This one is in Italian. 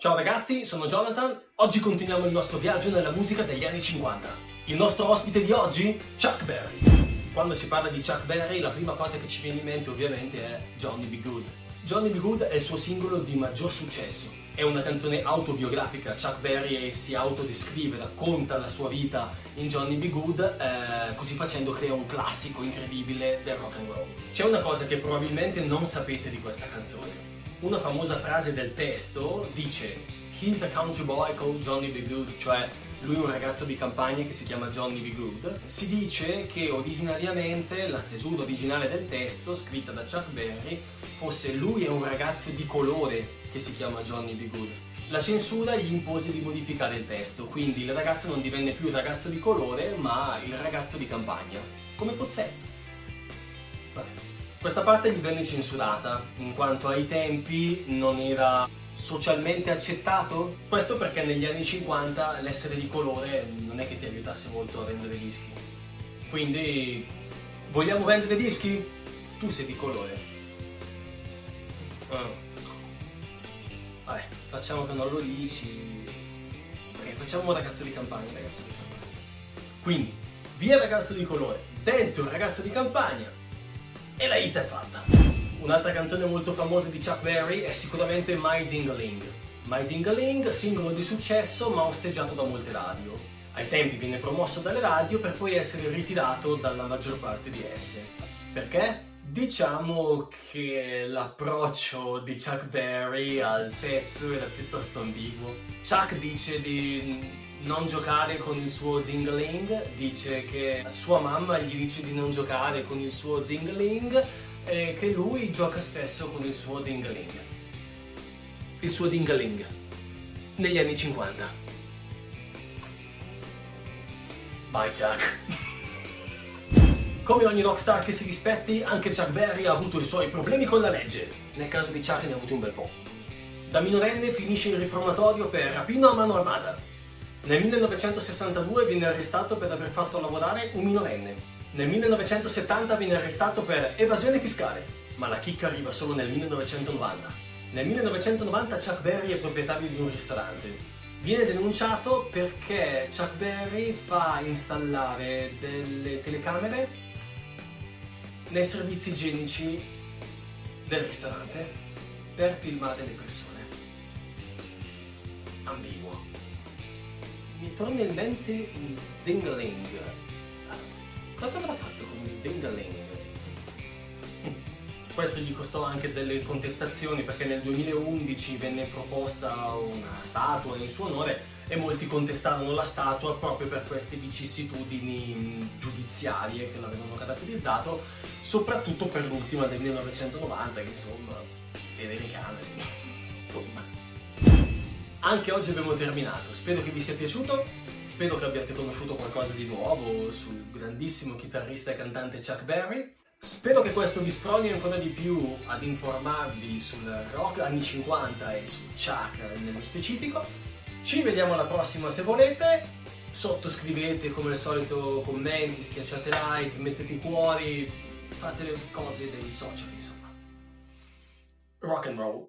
Ciao ragazzi, sono Jonathan. Oggi continuiamo il nostro viaggio nella musica degli anni 50. Il nostro ospite di oggi, Chuck Berry. Quando si parla di Chuck Berry, la prima cosa che ci viene in mente ovviamente è Johnny B. Good. Johnny B. Good è il suo singolo di maggior successo. È una canzone autobiografica, Chuck Berry si autodescrive, racconta la sua vita in Johnny B. Good, eh, così facendo crea un classico incredibile del rock and roll. C'è una cosa che probabilmente non sapete di questa canzone una famosa frase del testo dice He's a country boy called Johnny B. Good, cioè lui è un ragazzo di campagna che si chiama Johnny B. Good. Si dice che originariamente la stesura originale del testo, scritta da Chuck Berry, fosse lui è un ragazzo di colore che si chiama Johnny B. Good. La censura gli impose di modificare il testo, quindi il ragazzo non divenne più il ragazzo di colore, ma il ragazzo di campagna, come Pozzetto. Vabbè. Questa parte gli venne censurata, in quanto ai tempi non era socialmente accettato. Questo perché negli anni 50 l'essere di colore non è che ti aiutasse molto a vendere dischi. Quindi, vogliamo vendere dischi? Tu sei di colore. Oh. Vabbè, facciamo che non lo dici. Ok, facciamo un ragazzo di campagna, ragazzo di campagna. Quindi, via ragazzo di colore, dentro ragazzo di campagna, e la hit è fatta. Un'altra canzone molto famosa di Chuck Berry è sicuramente My Jingling. My Jingling, singolo di successo ma osteggiato da molte radio. Ai tempi viene promosso dalle radio per poi essere ritirato dalla maggior parte di esse. Perché? Diciamo che l'approccio di Chuck Berry al pezzo era piuttosto ambiguo. Chuck dice di non giocare con il suo dingling, dice che sua mamma gli dice di non giocare con il suo dingling e che lui gioca spesso con il suo dingling. Il suo dingling negli anni 50. Bye Chuck. Come ogni rockstar che si rispetti, anche Chuck Berry ha avuto i suoi problemi con la legge. Nel caso di Chuck ne ha avuti un bel po'. Da minorenne finisce il riformatorio per rapino a mano armata nel 1962 viene arrestato per aver fatto lavorare un minorenne. Nel 1970 viene arrestato per evasione fiscale, ma la chicca arriva solo nel 1990. Nel 1990 Chuck Berry è proprietario di un ristorante. Viene denunciato perché Chuck Berry fa installare delle telecamere nei servizi igienici del ristorante per filmare le persone. Ambiguo torna in mente il Dingaling. Cosa avrà fatto con il Dingaling? Questo gli costò anche delle contestazioni perché nel 2011 venne proposta una statua in suo onore e molti contestarono la statua proprio per queste vicissitudini giudiziarie che l'avevano caratterizzato, soprattutto per l'ultima del 1990 che insomma, vedere camere. Anche oggi abbiamo terminato, spero che vi sia piaciuto, spero che abbiate conosciuto qualcosa di nuovo sul grandissimo chitarrista e cantante Chuck Berry. Spero che questo vi sproni ancora di più ad informarvi sul rock anni 50 e su Chuck nello specifico. Ci vediamo alla prossima se volete. Sottoscrivete come al solito commenti, schiacciate like, mettete i cuori, fate le cose dei social insomma. Rock and roll.